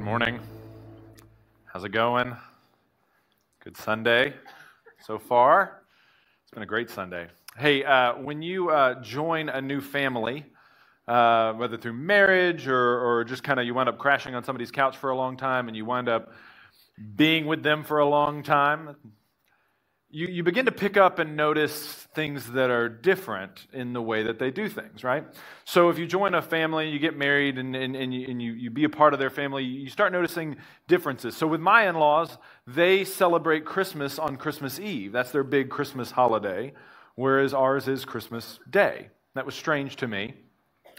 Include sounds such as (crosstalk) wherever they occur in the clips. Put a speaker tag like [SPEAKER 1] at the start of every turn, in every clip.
[SPEAKER 1] Good morning. How's it going? Good Sunday so far. It's been a great Sunday. Hey, uh, when you uh, join a new family, uh, whether through marriage or, or just kind of you wind up crashing on somebody's couch for a long time and you wind up being with them for a long time, you, you begin to pick up and notice things that are different in the way that they do things, right? So if you join a family, you get married, and, and, and, you, and you, you be a part of their family, you start noticing differences. So with my in laws, they celebrate Christmas on Christmas Eve. That's their big Christmas holiday, whereas ours is Christmas Day. That was strange to me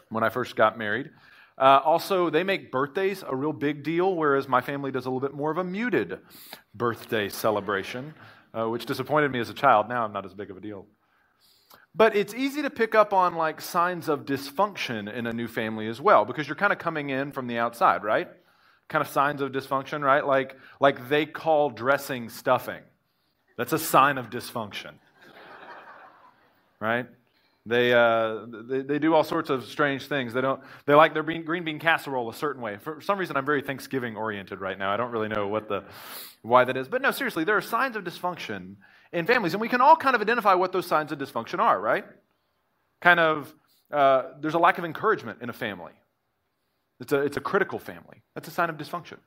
[SPEAKER 1] when I first got married. Uh, also, they make birthdays a real big deal, whereas my family does a little bit more of a muted birthday celebration uh, which disappointed me as a child. Now I'm not as big of a deal. But it's easy to pick up on like signs of dysfunction in a new family as well, because you're kind of coming in from the outside, right? Kind of signs of dysfunction, right? Like, like they call dressing stuffing. That's a sign of dysfunction, (laughs) right? They, uh, they, they, do all sorts of strange things. They, don't, they like their bean, green bean casserole a certain way. For some reason, I'm very Thanksgiving oriented right now. I don't really know what the, why that is. But no, seriously, there are signs of dysfunction in families. And we can all kind of identify what those signs of dysfunction are, right? Kind of, uh, there's a lack of encouragement in a family. It's a, it's a critical family. That's a sign of dysfunction.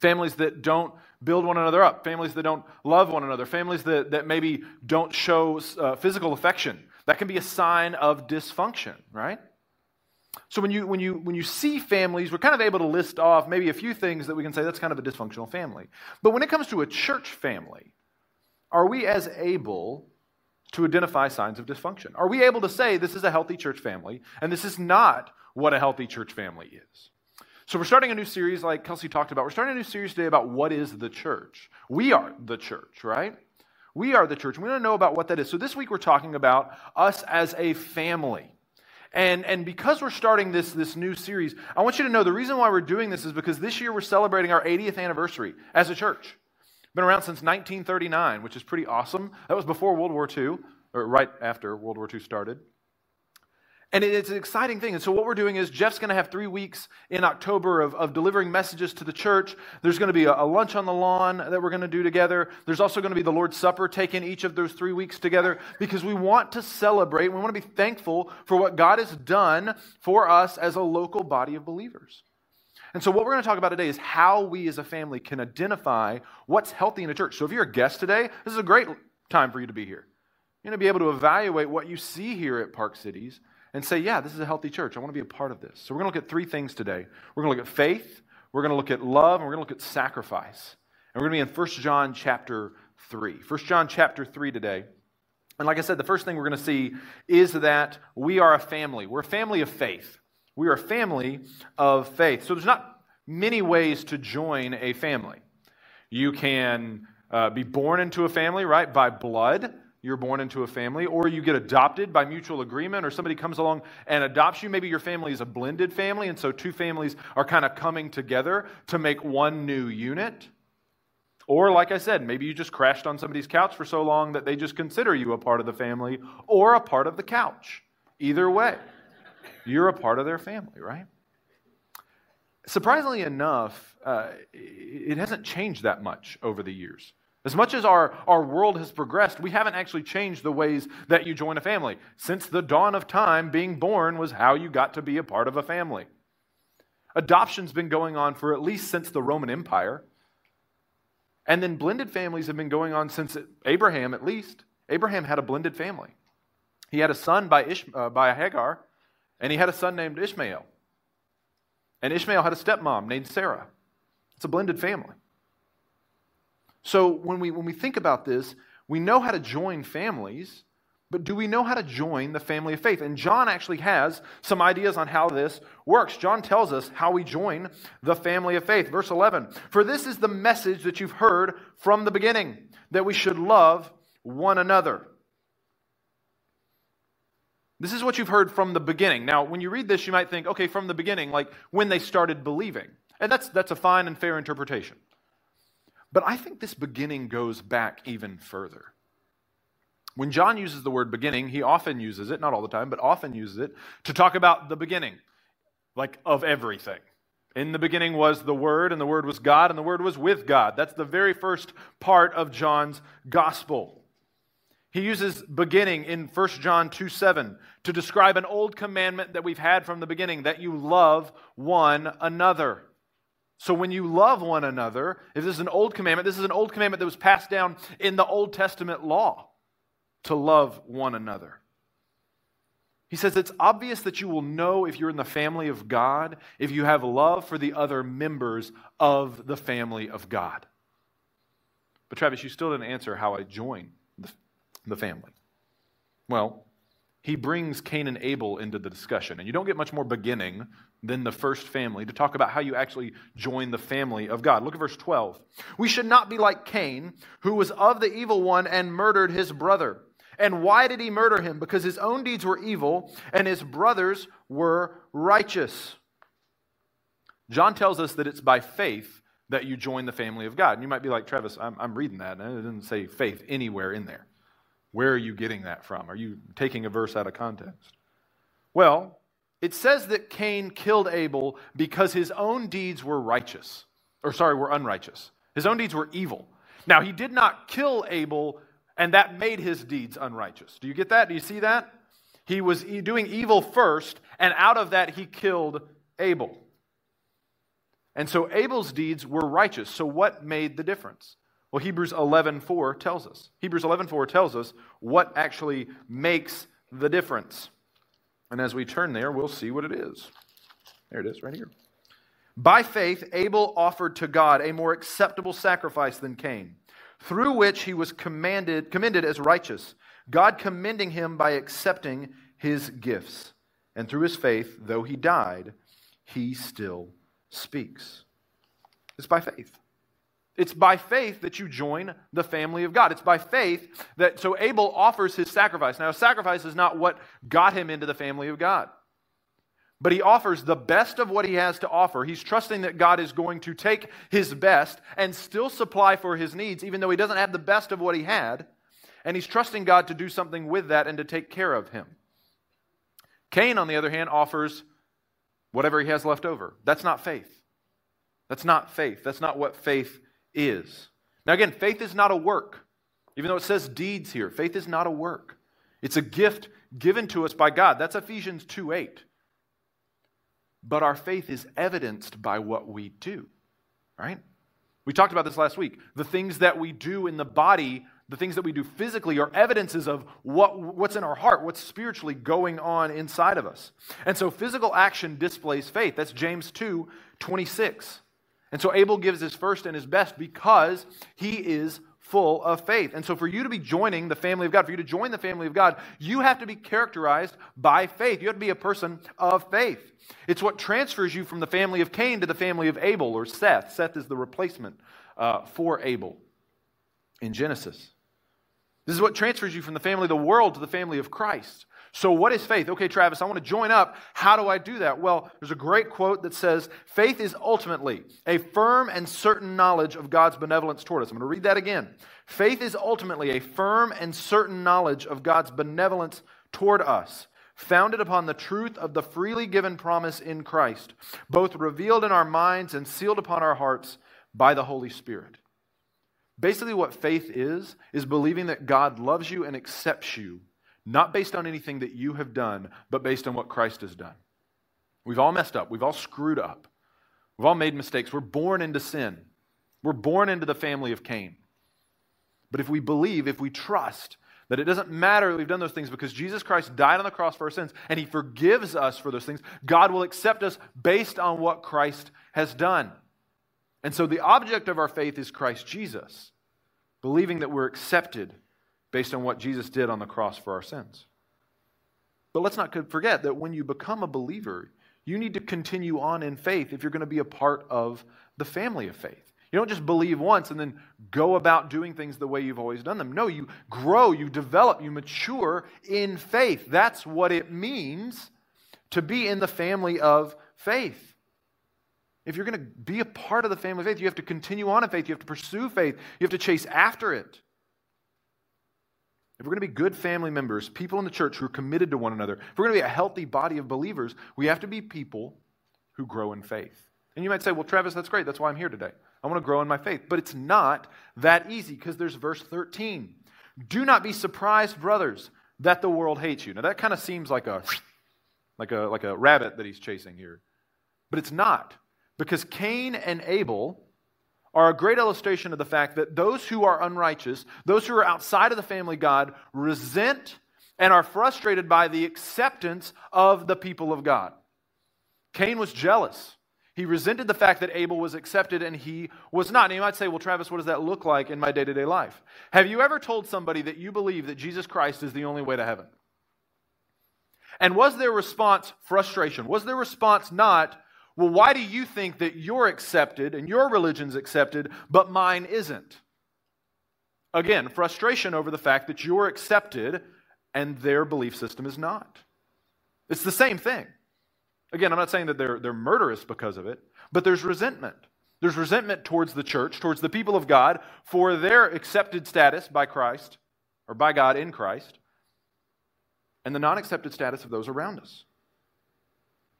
[SPEAKER 1] Families that don't build one another up, families that don't love one another, families that, that maybe don't show uh, physical affection that can be a sign of dysfunction, right? So when you, when, you, when you see families, we're kind of able to list off maybe a few things that we can say that's kind of a dysfunctional family. But when it comes to a church family, are we as able to identify signs of dysfunction? Are we able to say this is a healthy church family and this is not what a healthy church family is? So we're starting a new series, like Kelsey talked about. We're starting a new series today about what is the church. We are the church, right? We are the church. We want to know about what that is. So this week we're talking about us as a family. And, and because we're starting this, this new series, I want you to know the reason why we're doing this is because this year we're celebrating our 80th anniversary as a church. Been around since 1939, which is pretty awesome. That was before World War II, or right after World War II started. And it's an exciting thing. And so, what we're doing is Jeff's going to have three weeks in October of, of delivering messages to the church. There's going to be a, a lunch on the lawn that we're going to do together. There's also going to be the Lord's Supper taken each of those three weeks together because we want to celebrate. We want to be thankful for what God has done for us as a local body of believers. And so, what we're going to talk about today is how we as a family can identify what's healthy in a church. So, if you're a guest today, this is a great time for you to be here. You're going to be able to evaluate what you see here at Park Cities and say, yeah, this is a healthy church. I want to be a part of this. So we're going to look at three things today. We're going to look at faith, we're going to look at love, and we're going to look at sacrifice. And we're going to be in 1 John chapter 3. 1 John chapter 3 today. And like I said, the first thing we're going to see is that we are a family. We're a family of faith. We are a family of faith. So there's not many ways to join a family. You can uh, be born into a family, right, by blood you're born into a family, or you get adopted by mutual agreement, or somebody comes along and adopts you. Maybe your family is a blended family, and so two families are kind of coming together to make one new unit. Or, like I said, maybe you just crashed on somebody's couch for so long that they just consider you a part of the family or a part of the couch. Either way, you're a part of their family, right? Surprisingly enough, uh, it hasn't changed that much over the years. As much as our, our world has progressed, we haven't actually changed the ways that you join a family. Since the dawn of time, being born was how you got to be a part of a family. Adoption's been going on for at least since the Roman Empire. And then blended families have been going on since Abraham, at least. Abraham had a blended family. He had a son by, Ish, uh, by Hagar, and he had a son named Ishmael. And Ishmael had a stepmom named Sarah. It's a blended family. So when we, when we think about this, we know how to join families, but do we know how to join the family of faith? And John actually has some ideas on how this works. John tells us how we join the family of faith. Verse 11 For this is the message that you've heard from the beginning, that we should love one another. This is what you've heard from the beginning. Now, when you read this, you might think, okay, from the beginning, like when they started believing. And that's, that's a fine and fair interpretation. But I think this beginning goes back even further. When John uses the word beginning, he often uses it, not all the time, but often uses it to talk about the beginning, like of everything In the beginning was the Word, and the Word was God, and the Word was with God. That's the very first part of John's gospel. He uses beginning in 1 John 2 7 to describe an old commandment that we've had from the beginning that you love one another. So when you love one another, if this is an old commandment, this is an old commandment that was passed down in the Old Testament law to love one another. He says it's obvious that you will know if you're in the family of God if you have love for the other members of the family of God. But Travis, you still didn't answer how I join the, family. Well, he brings Cain and Abel into the discussion. And you don't get much more beginning than the first family to talk about how you actually join the family of God. Look at verse 12. We should not be like Cain, who was of the evil one and murdered his brother. And why did he murder him? Because his own deeds were evil and his brothers were righteous. John tells us that it's by faith that you join the family of God. And you might be like, Travis, I'm, I'm reading that, and it doesn't say faith anywhere in there. Where are you getting that from? Are you taking a verse out of context? Well, it says that Cain killed Abel because his own deeds were righteous, or sorry, were unrighteous. His own deeds were evil. Now, he did not kill Abel, and that made his deeds unrighteous. Do you get that? Do you see that? He was doing evil first, and out of that, he killed Abel. And so Abel's deeds were righteous. So, what made the difference? Well, Hebrews 11:4 tells us. Hebrews 11:4 tells us what actually makes the difference. And as we turn there, we'll see what it is. There it is, right here. By faith, Abel offered to God a more acceptable sacrifice than Cain, through which he was commanded, commended as righteous, God commending him by accepting his gifts. And through his faith, though he died, he still speaks. It's by faith. It's by faith that you join the family of God. It's by faith that, so Abel offers his sacrifice. Now, sacrifice is not what got him into the family of God, but he offers the best of what he has to offer. He's trusting that God is going to take his best and still supply for his needs, even though he doesn't have the best of what he had. And he's trusting God to do something with that and to take care of him. Cain, on the other hand, offers whatever he has left over. That's not faith. That's not faith. That's not what faith is. Now, again, faith is not a work. Even though it says deeds here, faith is not a work. It's a gift given to us by God. That's Ephesians 2 8. But our faith is evidenced by what we do, right? We talked about this last week. The things that we do in the body, the things that we do physically, are evidences of what, what's in our heart, what's spiritually going on inside of us. And so physical action displays faith. That's James 2 26. And so Abel gives his first and his best because he is full of faith. And so for you to be joining the family of God, for you to join the family of God, you have to be characterized by faith. You have to be a person of faith. It's what transfers you from the family of Cain to the family of Abel or Seth. Seth is the replacement uh, for Abel in Genesis. This is what transfers you from the family of the world to the family of Christ. So, what is faith? Okay, Travis, I want to join up. How do I do that? Well, there's a great quote that says, Faith is ultimately a firm and certain knowledge of God's benevolence toward us. I'm going to read that again. Faith is ultimately a firm and certain knowledge of God's benevolence toward us, founded upon the truth of the freely given promise in Christ, both revealed in our minds and sealed upon our hearts by the Holy Spirit. Basically, what faith is, is believing that God loves you and accepts you not based on anything that you have done, but based on what Christ has done. We've all messed up. We've all screwed up. We've all made mistakes. We're born into sin. We're born into the family of Cain. But if we believe, if we trust that it doesn't matter that we've done those things because Jesus Christ died on the cross for our sins and he forgives us for those things, God will accept us based on what Christ has done. And so the object of our faith is Christ Jesus, believing that we're accepted based on what Jesus did on the cross for our sins. But let's not forget that when you become a believer, you need to continue on in faith if you're going to be a part of the family of faith. You don't just believe once and then go about doing things the way you've always done them. No, you grow, you develop, you mature in faith. That's what it means to be in the family of faith. If you're going to be a part of the family of faith, you have to continue on in faith. You have to pursue faith. You have to chase after it. If we're going to be good family members, people in the church who are committed to one another, if we're going to be a healthy body of believers, we have to be people who grow in faith. And you might say, well, Travis, that's great. That's why I'm here today. I want to grow in my faith. But it's not that easy because there's verse 13. Do not be surprised, brothers, that the world hates you. Now, that kind of seems like a, like, a, like a rabbit that he's chasing here. But it's not. Because Cain and Abel are a great illustration of the fact that those who are unrighteous, those who are outside of the family God, resent and are frustrated by the acceptance of the people of God. Cain was jealous. He resented the fact that Abel was accepted and he was not. And you might say, well, Travis, what does that look like in my day to day life? Have you ever told somebody that you believe that Jesus Christ is the only way to heaven? And was their response frustration? Was their response not, well, why do you think that you're accepted and your religion's accepted, but mine isn't? Again, frustration over the fact that you're accepted and their belief system is not. It's the same thing. Again, I'm not saying that they're, they're murderous because of it, but there's resentment. There's resentment towards the church, towards the people of God, for their accepted status by Christ, or by God in Christ, and the non accepted status of those around us.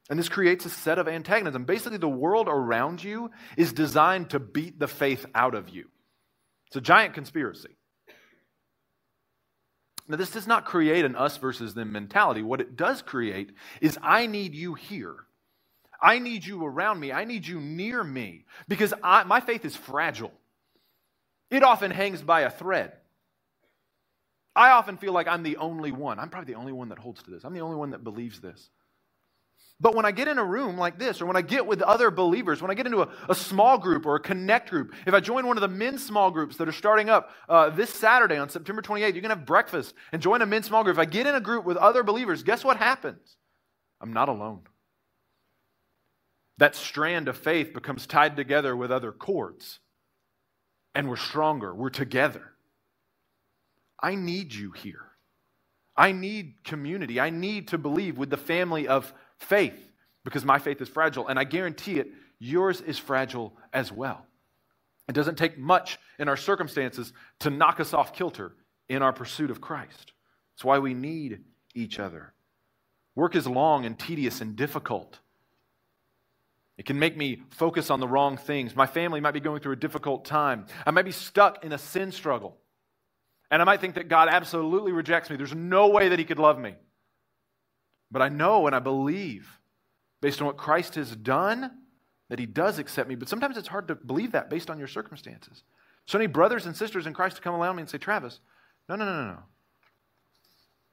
[SPEAKER 1] And this creates a set of antagonism. Basically, the world around you is designed to beat the faith out of you. It's a giant conspiracy. Now, this does not create an us versus them mentality. What it does create is I need you here. I need you around me. I need you near me because I, my faith is fragile. It often hangs by a thread. I often feel like I'm the only one. I'm probably the only one that holds to this. I'm the only one that believes this. But when I get in a room like this, or when I get with other believers, when I get into a, a small group or a connect group, if I join one of the men's small groups that are starting up uh, this Saturday on September 28th, you can have breakfast and join a men's small group. If I get in a group with other believers, guess what happens? I'm not alone. That strand of faith becomes tied together with other cords, and we're stronger. We're together. I need you here. I need community. I need to believe with the family of faith because my faith is fragile. And I guarantee it, yours is fragile as well. It doesn't take much in our circumstances to knock us off kilter in our pursuit of Christ. It's why we need each other. Work is long and tedious and difficult. It can make me focus on the wrong things. My family might be going through a difficult time. I might be stuck in a sin struggle. And I might think that God absolutely rejects me. There's no way that He could love me. But I know and I believe, based on what Christ has done, that He does accept me. But sometimes it's hard to believe that based on your circumstances. So many brothers and sisters in Christ to come around me and say, Travis, no, no, no, no, no.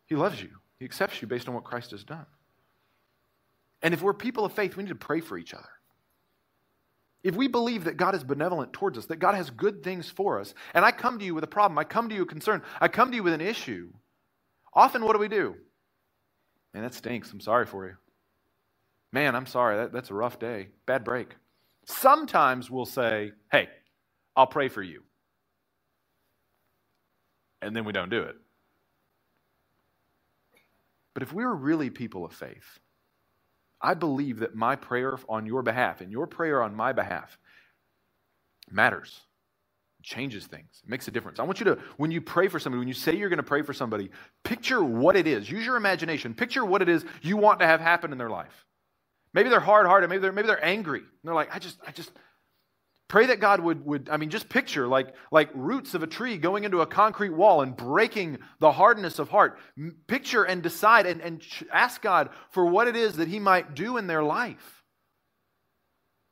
[SPEAKER 1] He loves you, He accepts you based on what Christ has done. And if we're people of faith, we need to pray for each other. If we believe that God is benevolent towards us, that God has good things for us, and I come to you with a problem, I come to you with a concern, I come to you with an issue, often what do we do? Man, that stinks. I'm sorry for you. Man, I'm sorry. That, that's a rough day. Bad break. Sometimes we'll say, hey, I'll pray for you. And then we don't do it. But if we're really people of faith, I believe that my prayer on your behalf and your prayer on my behalf matters changes things. It makes a difference. I want you to, when you pray for somebody, when you say you're going to pray for somebody, picture what it is. Use your imagination. Picture what it is you want to have happen in their life. Maybe they're hard hearted. Maybe they're, maybe they're angry. And they're like, I just, I just, pray that God would, would, I mean, just picture like, like roots of a tree going into a concrete wall and breaking the hardness of heart. Picture and decide and, and ask God for what it is that He might do in their life.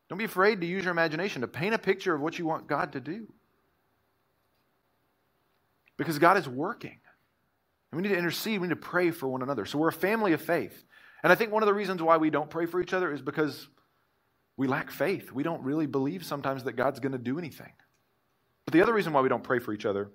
[SPEAKER 1] Don't be afraid to use your imagination to paint a picture of what you want God to do because God is working. And we need to intercede, we need to pray for one another. So we're a family of faith. And I think one of the reasons why we don't pray for each other is because we lack faith. We don't really believe sometimes that God's going to do anything. But the other reason why we don't pray for each other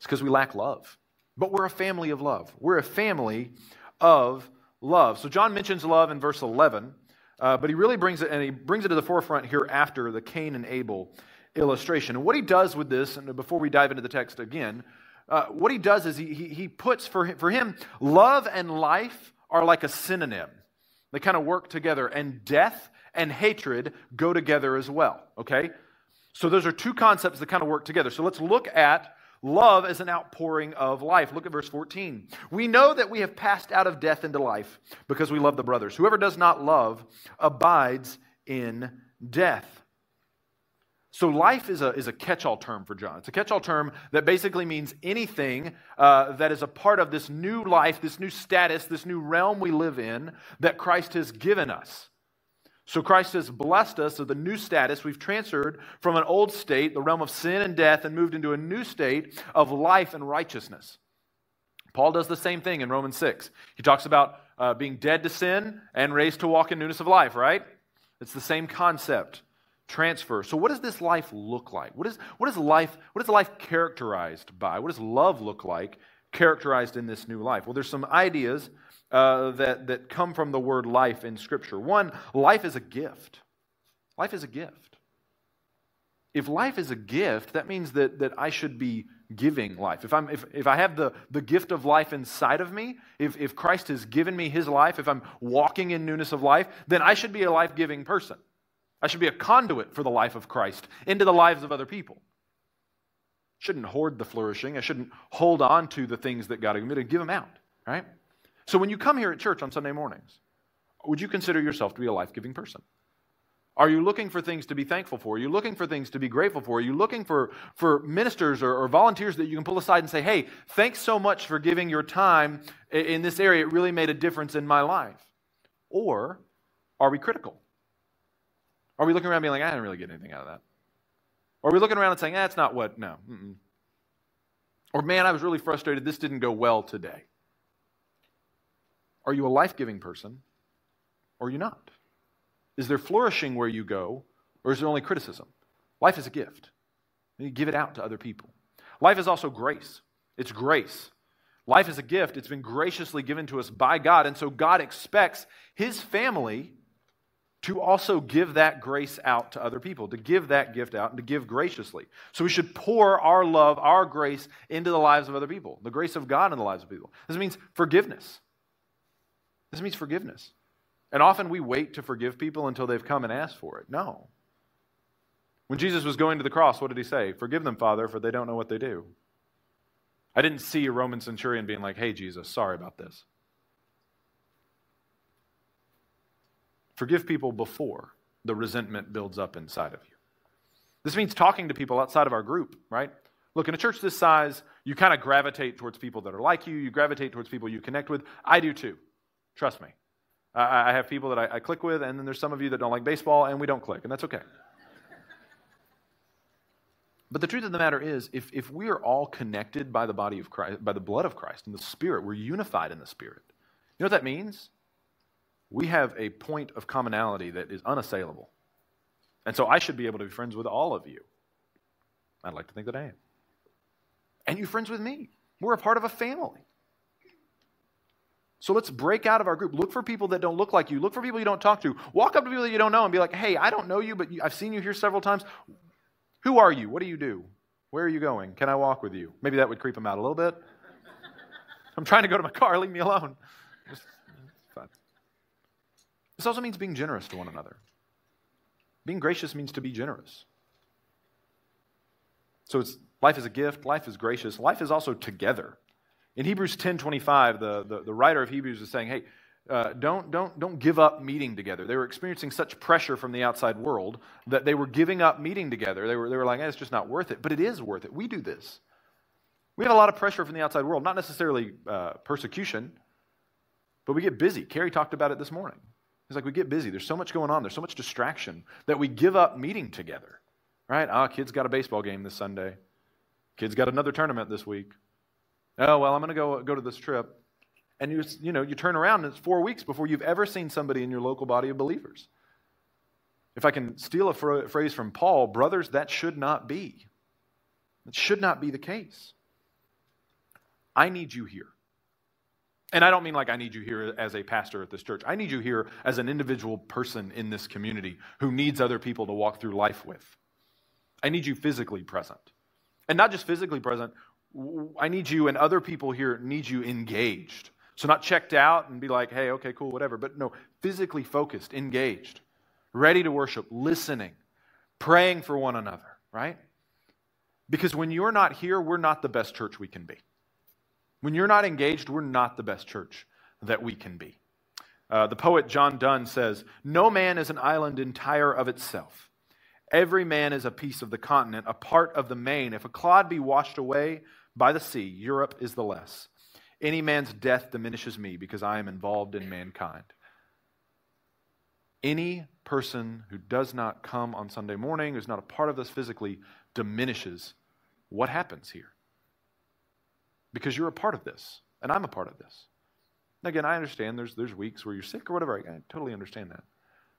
[SPEAKER 1] is because we lack love. But we're a family of love. We're a family of love. So John mentions love in verse 11, uh, but he really brings it, and he brings it to the forefront here after the Cain and Abel illustration. And what he does with this, and before we dive into the text again, uh, what he does is he, he, he puts for him, for him, love and life are like a synonym. They kind of work together, and death and hatred go together as well, okay? So those are two concepts that kind of work together. So let's look at love as an outpouring of life. Look at verse 14. We know that we have passed out of death into life because we love the brothers. Whoever does not love abides in death. So, life is a, is a catch all term for John. It's a catch all term that basically means anything uh, that is a part of this new life, this new status, this new realm we live in that Christ has given us. So, Christ has blessed us with a new status. We've transferred from an old state, the realm of sin and death, and moved into a new state of life and righteousness. Paul does the same thing in Romans 6. He talks about uh, being dead to sin and raised to walk in newness of life, right? It's the same concept transfer. So, what does this life look like? What is, what is life? What is life characterized by? What does love look like characterized in this new life? Well, there's some ideas uh, that, that come from the word life in Scripture. One, life is a gift. Life is a gift. If life is a gift, that means that, that I should be giving life. If, I'm, if, if I have the, the gift of life inside of me, if, if Christ has given me his life, if I'm walking in newness of life, then I should be a life giving person. I should be a conduit for the life of Christ into the lives of other people. I shouldn't hoard the flourishing. I shouldn't hold on to the things that God to give them out, right? So when you come here at church on Sunday mornings, would you consider yourself to be a life giving person? Are you looking for things to be thankful for? Are you looking for things to be grateful for? Are you looking for, for ministers or, or volunteers that you can pull aside and say, hey, thanks so much for giving your time in this area. It really made a difference in my life. Or are we critical? Are we looking around being like, I didn't really get anything out of that? Or are we looking around and saying, ah, that's not what, no. Mm-mm. Or, man, I was really frustrated. This didn't go well today. Are you a life giving person or are you not? Is there flourishing where you go or is there only criticism? Life is a gift. You give it out to other people. Life is also grace. It's grace. Life is a gift. It's been graciously given to us by God. And so God expects his family to also give that grace out to other people, to give that gift out and to give graciously. So we should pour our love, our grace into the lives of other people, the grace of God in the lives of people. This means forgiveness. This means forgiveness. And often we wait to forgive people until they've come and asked for it. No. When Jesus was going to the cross, what did he say? Forgive them, Father, for they don't know what they do. I didn't see a Roman centurion being like, hey, Jesus, sorry about this. Forgive people before the resentment builds up inside of you. This means talking to people outside of our group, right? Look, in a church this size, you kind of gravitate towards people that are like you, you gravitate towards people you connect with. I do too. Trust me. I, I have people that I, I click with, and then there's some of you that don't like baseball, and we don't click, and that's okay. But the truth of the matter is, if, if we are all connected by the body of Christ, by the blood of Christ and the Spirit, we're unified in the Spirit. You know what that means? We have a point of commonality that is unassailable. And so I should be able to be friends with all of you. I'd like to think that I am. And you're friends with me. We're a part of a family. So let's break out of our group. Look for people that don't look like you. Look for people you don't talk to. Walk up to people that you don't know and be like, hey, I don't know you, but I've seen you here several times. Who are you? What do you do? Where are you going? Can I walk with you? Maybe that would creep them out a little bit. I'm trying to go to my car. Leave me alone. This also means being generous to one another. Being gracious means to be generous. So it's life is a gift, life is gracious, life is also together. In Hebrews 10:25, the, the, the, writer of Hebrews is saying, hey, uh, don't, don't, don't give up meeting together. They were experiencing such pressure from the outside world that they were giving up meeting together. They were, they were like, hey, it's just not worth it. But it is worth it. We do this. We have a lot of pressure from the outside world, not necessarily uh, persecution, but we get busy. Carrie talked about it this morning. It's like we get busy. There's so much going on. There's so much distraction that we give up meeting together. Right? Ah, kids got a baseball game this Sunday. Kids got another tournament this week. Oh, well, I'm going to go go to this trip. And you, you know, you turn around and it's four weeks before you've ever seen somebody in your local body of believers. If I can steal a phrase from Paul, brothers, that should not be. That should not be the case. I need you here. And I don't mean like I need you here as a pastor at this church. I need you here as an individual person in this community who needs other people to walk through life with. I need you physically present. And not just physically present, I need you and other people here need you engaged. So not checked out and be like, hey, okay, cool, whatever. But no, physically focused, engaged, ready to worship, listening, praying for one another, right? Because when you're not here, we're not the best church we can be. When you're not engaged, we're not the best church that we can be. Uh, the poet John Donne says, No man is an island entire of itself. Every man is a piece of the continent, a part of the main. If a clod be washed away by the sea, Europe is the less. Any man's death diminishes me because I am involved in mankind. Any person who does not come on Sunday morning, who's not a part of this physically, diminishes what happens here. Because you're a part of this, and I'm a part of this. Again, I understand there's, there's weeks where you're sick or whatever. I, I totally understand that.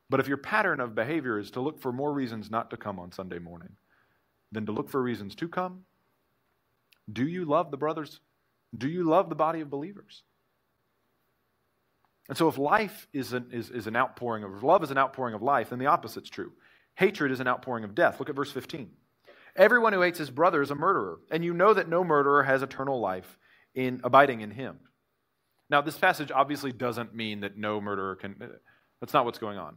[SPEAKER 1] But if your pattern of behavior is to look for more reasons not to come on Sunday morning than to look for reasons to come, do you love the brothers? Do you love the body of believers? And so, if life is an, is, is an outpouring of love, is an outpouring of life, then the opposite's true. Hatred is an outpouring of death. Look at verse 15. Everyone who hates his brother is a murderer, and you know that no murderer has eternal life in abiding in him. Now, this passage obviously doesn't mean that no murderer can. That's not what's going on.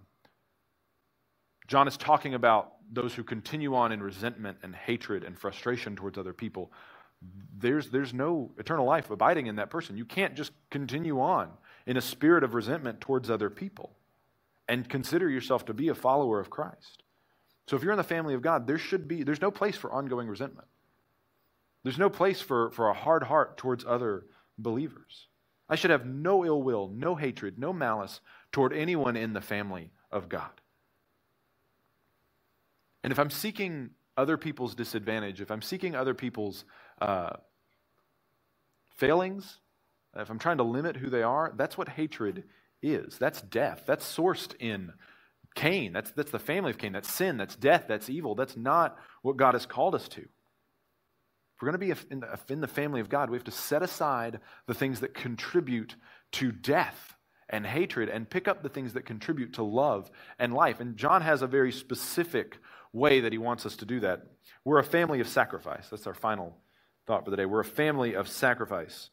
[SPEAKER 1] John is talking about those who continue on in resentment and hatred and frustration towards other people. There's, there's no eternal life abiding in that person. You can't just continue on in a spirit of resentment towards other people and consider yourself to be a follower of Christ. So if you're in the family of God, there should be there's no place for ongoing resentment. There's no place for, for a hard heart towards other believers. I should have no ill will, no hatred, no malice toward anyone in the family of God. And if I'm seeking other people's disadvantage, if I'm seeking other people's uh, failings, if I'm trying to limit who they are, that's what hatred is. That's death. That's sourced in Cain. That's, that's the family of Cain. That's sin. That's death. That's evil. That's not what God has called us to. If we're going to be in the, family of God, we have to set aside the things that contribute to death and hatred and pick up the things that contribute to love and life. And John has a very specific way that he wants us to do that. We're a family of sacrifice. That's our final thought for the day. We're a family of sacrifice.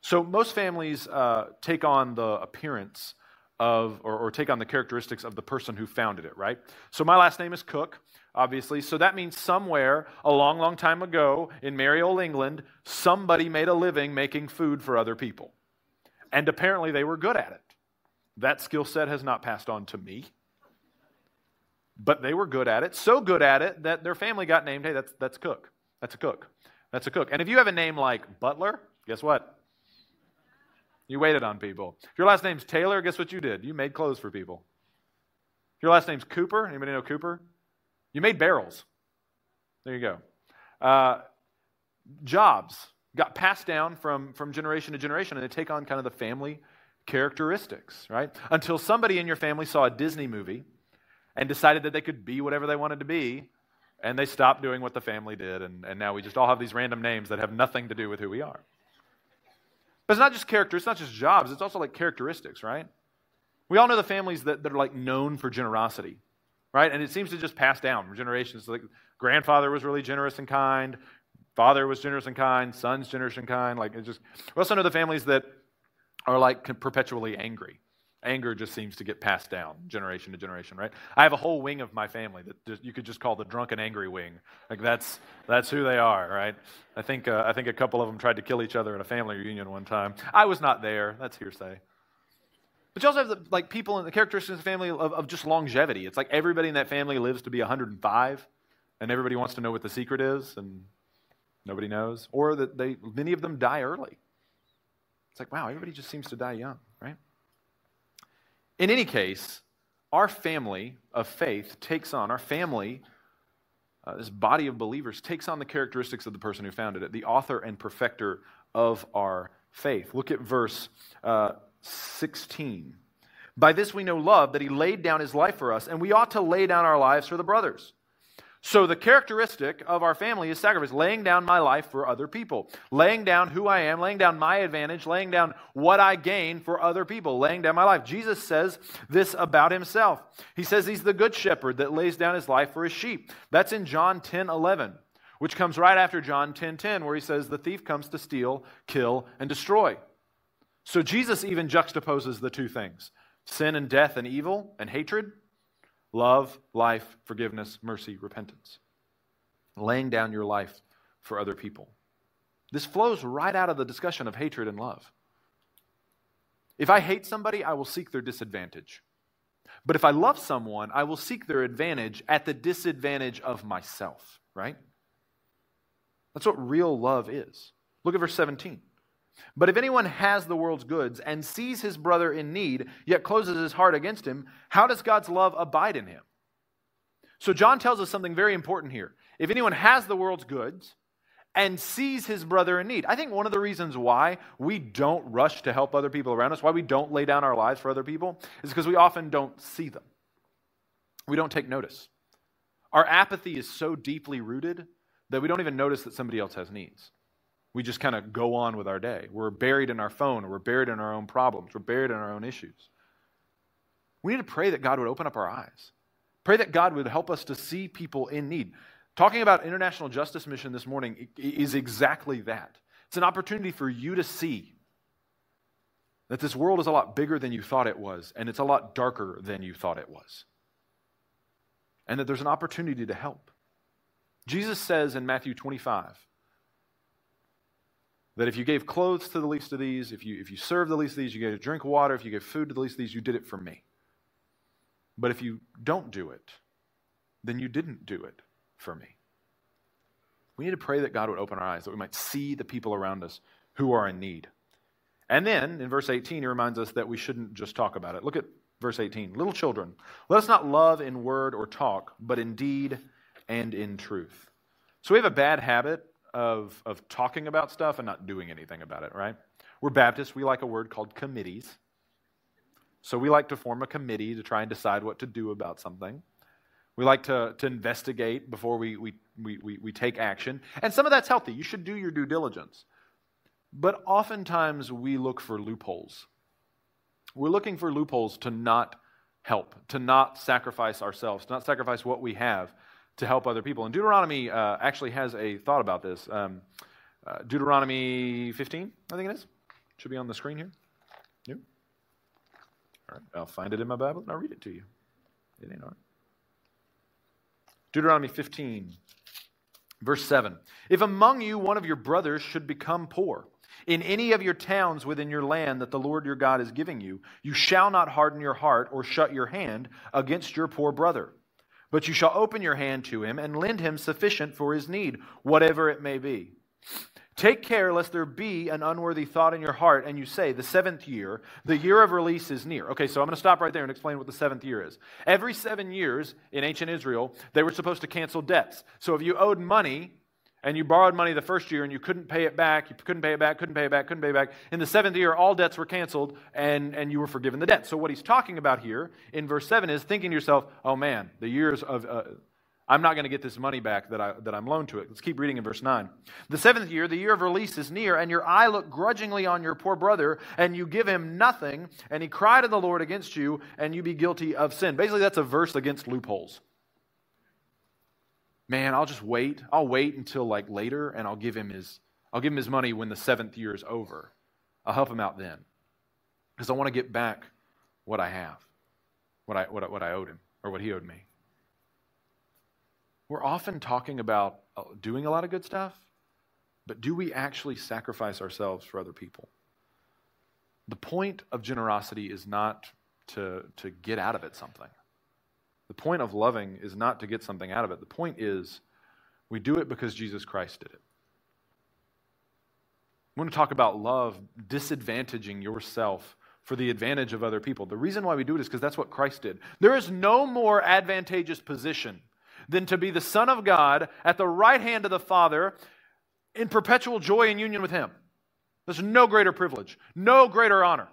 [SPEAKER 1] So most families uh, take on the appearance of, or, or, take on the characteristics of the person who founded it, right? So my last name is Cook, obviously. So that means somewhere a long, long time ago in merry old England, somebody made a living making food for other people. And apparently they were good at it. That skill set has not passed on to me. But they were good at it, so good at it that their family got named, hey, that's, that's Cook. That's a cook. That's a cook. And if you have a name like Butler, guess what? You waited on people. If your last name's Taylor, guess what you did? You made clothes for people. If your last name's Cooper, anybody know Cooper? You made barrels. There you go. Uh, jobs got passed down from, from generation to generation, and they take on kind of the family characteristics, right? Until somebody in your family saw a Disney movie and decided that they could be whatever they wanted to be, and they stopped doing what the family did, and, and now we just all have these random names that have nothing to do with who we are. But it's not just character, it's not just jobs, it's also like characteristics, right? We all know the families that, that are like known for generosity, right? And it seems to just pass down from generations. Like grandfather was really generous and kind, father was generous and kind, son's generous and kind. Like it just we also know the families that are like perpetually angry. Anger just seems to get passed down generation to generation, right? I have a whole wing of my family that you could just call the drunken angry wing. Like that's that's who they are, right? I think uh, I think a couple of them tried to kill each other at a family reunion one time. I was not there. That's hearsay. But you also have the, like people in the characteristics of the family of, of just longevity. It's like everybody in that family lives to be 105, and everybody wants to know what the secret is, and nobody knows, or that they many of them die early. It's like wow, everybody just seems to die young? In any case, our family of faith takes on, our family, uh, this body of believers, takes on the characteristics of the person who founded it, the author and perfecter of our faith. Look at verse uh, 16. By this we know love, that he laid down his life for us, and we ought to lay down our lives for the brothers. So, the characteristic of our family is sacrifice, laying down my life for other people, laying down who I am, laying down my advantage, laying down what I gain for other people, laying down my life. Jesus says this about himself. He says he's the good shepherd that lays down his life for his sheep. That's in John 10 11, which comes right after John 10 10, where he says, The thief comes to steal, kill, and destroy. So, Jesus even juxtaposes the two things sin and death and evil and hatred love, life, forgiveness, mercy, repentance. Laying down your life for other people. This flows right out of the discussion of hatred and love. If I hate somebody, I will seek their disadvantage. But if I love someone, I will seek their advantage at the disadvantage of myself, right? That's what real love is. Look at verse 17. But if anyone has the world's goods and sees his brother in need, yet closes his heart against him, how does God's love abide in him? So John tells us something very important here. If anyone has the world's goods and sees his brother in need. I think one of the reasons why we don't rush to help other people around us, why we don't lay down our lives for other people, is because we often don't see them. We don't take notice. Our apathy is so deeply rooted that we don't even notice that somebody else has needs. We just kind of go on with our day. We're buried in our phone, or we're buried in our own problems, we're buried in our own issues. We need to pray that God would open up our eyes. Pray that God would help us to see people in need. Talking about International Justice Mission this morning is exactly that. It's an opportunity for you to see that this world is a lot bigger than you thought it was, and it's a lot darker than you thought it was. And that there's an opportunity to help. Jesus says in Matthew 25 that if you gave clothes to the least of these, if you, if you served the least of these, you gave a drink of water, if you gave food to the least of these, you did it for me. But if you don't do it, then you didn't do it for me. We need to pray that God would open our eyes, that we might see the people around us who are in need. And then in verse 18, he reminds us that we shouldn't just talk about it. Look at verse 18. Little children, let us not love in word or talk, but in deed and in truth. So we have a bad habit of, of talking about stuff and not doing anything about it, right? We're Baptists. We like a word called committees. So we like to form a committee to try and decide what to do about something. We like to, to investigate before we, we, we, we, take action. And some of that's healthy. You should do your due diligence. But oftentimes we look for loopholes. We're looking for loopholes to not help, to not sacrifice ourselves, to not sacrifice what we have to help other people. And Deuteronomy uh, actually has a thought about this. Um, uh, Deuteronomy 15, I think it is. Should be on the screen here. Yep. All right, I'll find it in my Bible and I'll read it to you. It ain't hard. Deuteronomy 15, verse 7. If among you one of your brothers should become poor, in any of your towns within your land that the Lord your God is giving you, you shall not harden your heart or shut your hand against your poor brother. But you shall open your hand to him and lend him sufficient for his need, whatever it may be. Take care lest there be an unworthy thought in your heart, and you say, The seventh year, the year of release is near. Okay, so I'm going to stop right there and explain what the seventh year is. Every seven years in ancient Israel, they were supposed to cancel debts. So if you owed money, and you borrowed money the first year and you couldn't pay it back, you couldn't pay it back, couldn't pay it back, couldn't pay it back. In the seventh year, all debts were canceled and, and you were forgiven the debt. So, what he's talking about here in verse 7 is thinking to yourself, oh man, the years of, uh, I'm not going to get this money back that, I, that I'm loaned to it. Let's keep reading in verse 9. The seventh year, the year of release is near, and your eye look grudgingly on your poor brother, and you give him nothing, and he cry to the Lord against you, and you be guilty of sin. Basically, that's a verse against loopholes. Man, I'll just wait. I'll wait until like later, and I'll give him his, I'll give him his money when the seventh year is over. I'll help him out then. Because I want to get back what I have, what I, what, what I owed him, or what he owed me. We're often talking about uh, doing a lot of good stuff, but do we actually sacrifice ourselves for other people? The point of generosity is not to, to get out of it something. The point of loving is not to get something out of it. The point is we do it because Jesus Christ did it. I want to talk about love disadvantaging yourself for the advantage of other people. The reason why we do it is because that's what Christ did. There is no more advantageous position than to be the Son of God at the right hand of the Father in perpetual joy and union with Him. There's no greater privilege, no greater honor.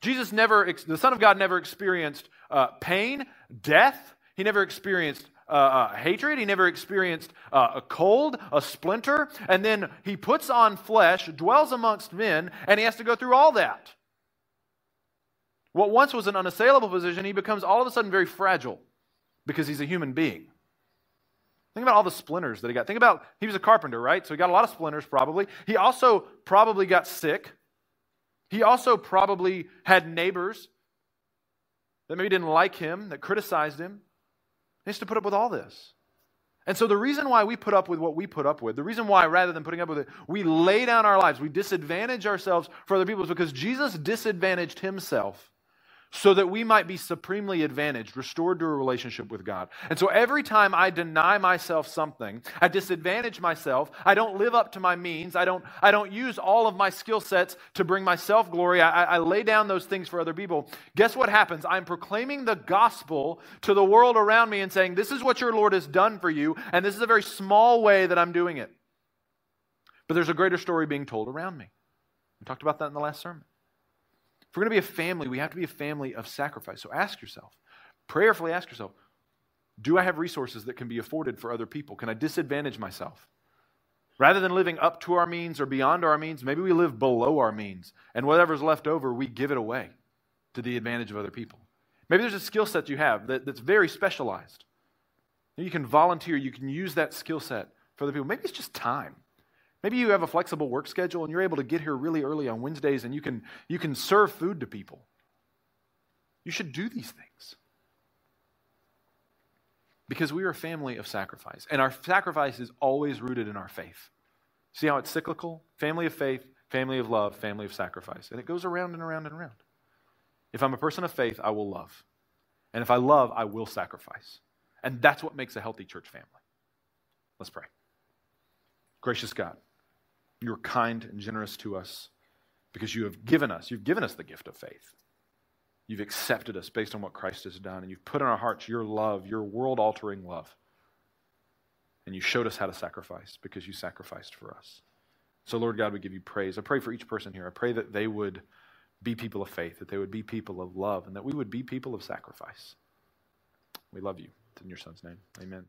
[SPEAKER 1] Jesus never, the Son of God never experienced uh, pain, death. He never experienced uh, uh, hatred. He never experienced uh, a cold, a splinter. And then he puts on flesh, dwells amongst men, and he has to go through all that. What once was an unassailable position, he becomes all of a sudden very fragile because he's a human being. Think about all the splinters that he got. Think about, he was a carpenter, right? So he got a lot of splinters probably. He also probably got sick. He also probably had neighbors that maybe didn't like him, that criticized him. He has to put up with all this. And so, the reason why we put up with what we put up with, the reason why rather than putting up with it, we lay down our lives, we disadvantage ourselves for other people is because Jesus disadvantaged himself so that we might be supremely advantaged, restored to a relationship with God. And so every time I deny myself something, I disadvantage myself, I don't live up to my means, I don't, I don't use all of my skill sets to bring myself glory, I, I lay down those things for other people. Guess what happens? I'm proclaiming the gospel to the world around me and saying, This is what your Lord has done for you, and this is a very small way that I'm doing it. But there's a greater story being told around me. We talked about that in the last sermon. If we're going to be a family, we have to be a family of sacrifice. So ask yourself, prayerfully ask yourself, do I have resources that can be afforded for other people? Can I disadvantage myself? Rather than living up to our means or beyond our means, maybe we live below our means. And whatever's left over, we give it away to the advantage of other people. Maybe there's a skill set you have that, that's very specialized. You can volunteer, you can use that skill set for other people. Maybe it's just time. Maybe you have a flexible work schedule and you're able to get here really early on Wednesdays and you can, you can serve food to people. You should do these things. Because we are a family of sacrifice. And our sacrifice is always rooted in our faith. See how it's cyclical? Family of faith, family of love, family of sacrifice. And it goes around and around and around. If I'm a person of faith, I will love. And if I love, I will sacrifice. And that's what makes a healthy church family. Let's pray. Gracious God. You're kind and generous to us because you have given us, you've given us the gift of faith. You've accepted us based on what Christ has done, and you've put in our hearts your love, your world altering love. And you showed us how to sacrifice because you sacrificed for us. So, Lord God, we give you praise. I pray for each person here. I pray that they would be people of faith, that they would be people of love, and that we would be people of sacrifice. We love you. It's in your son's name. Amen.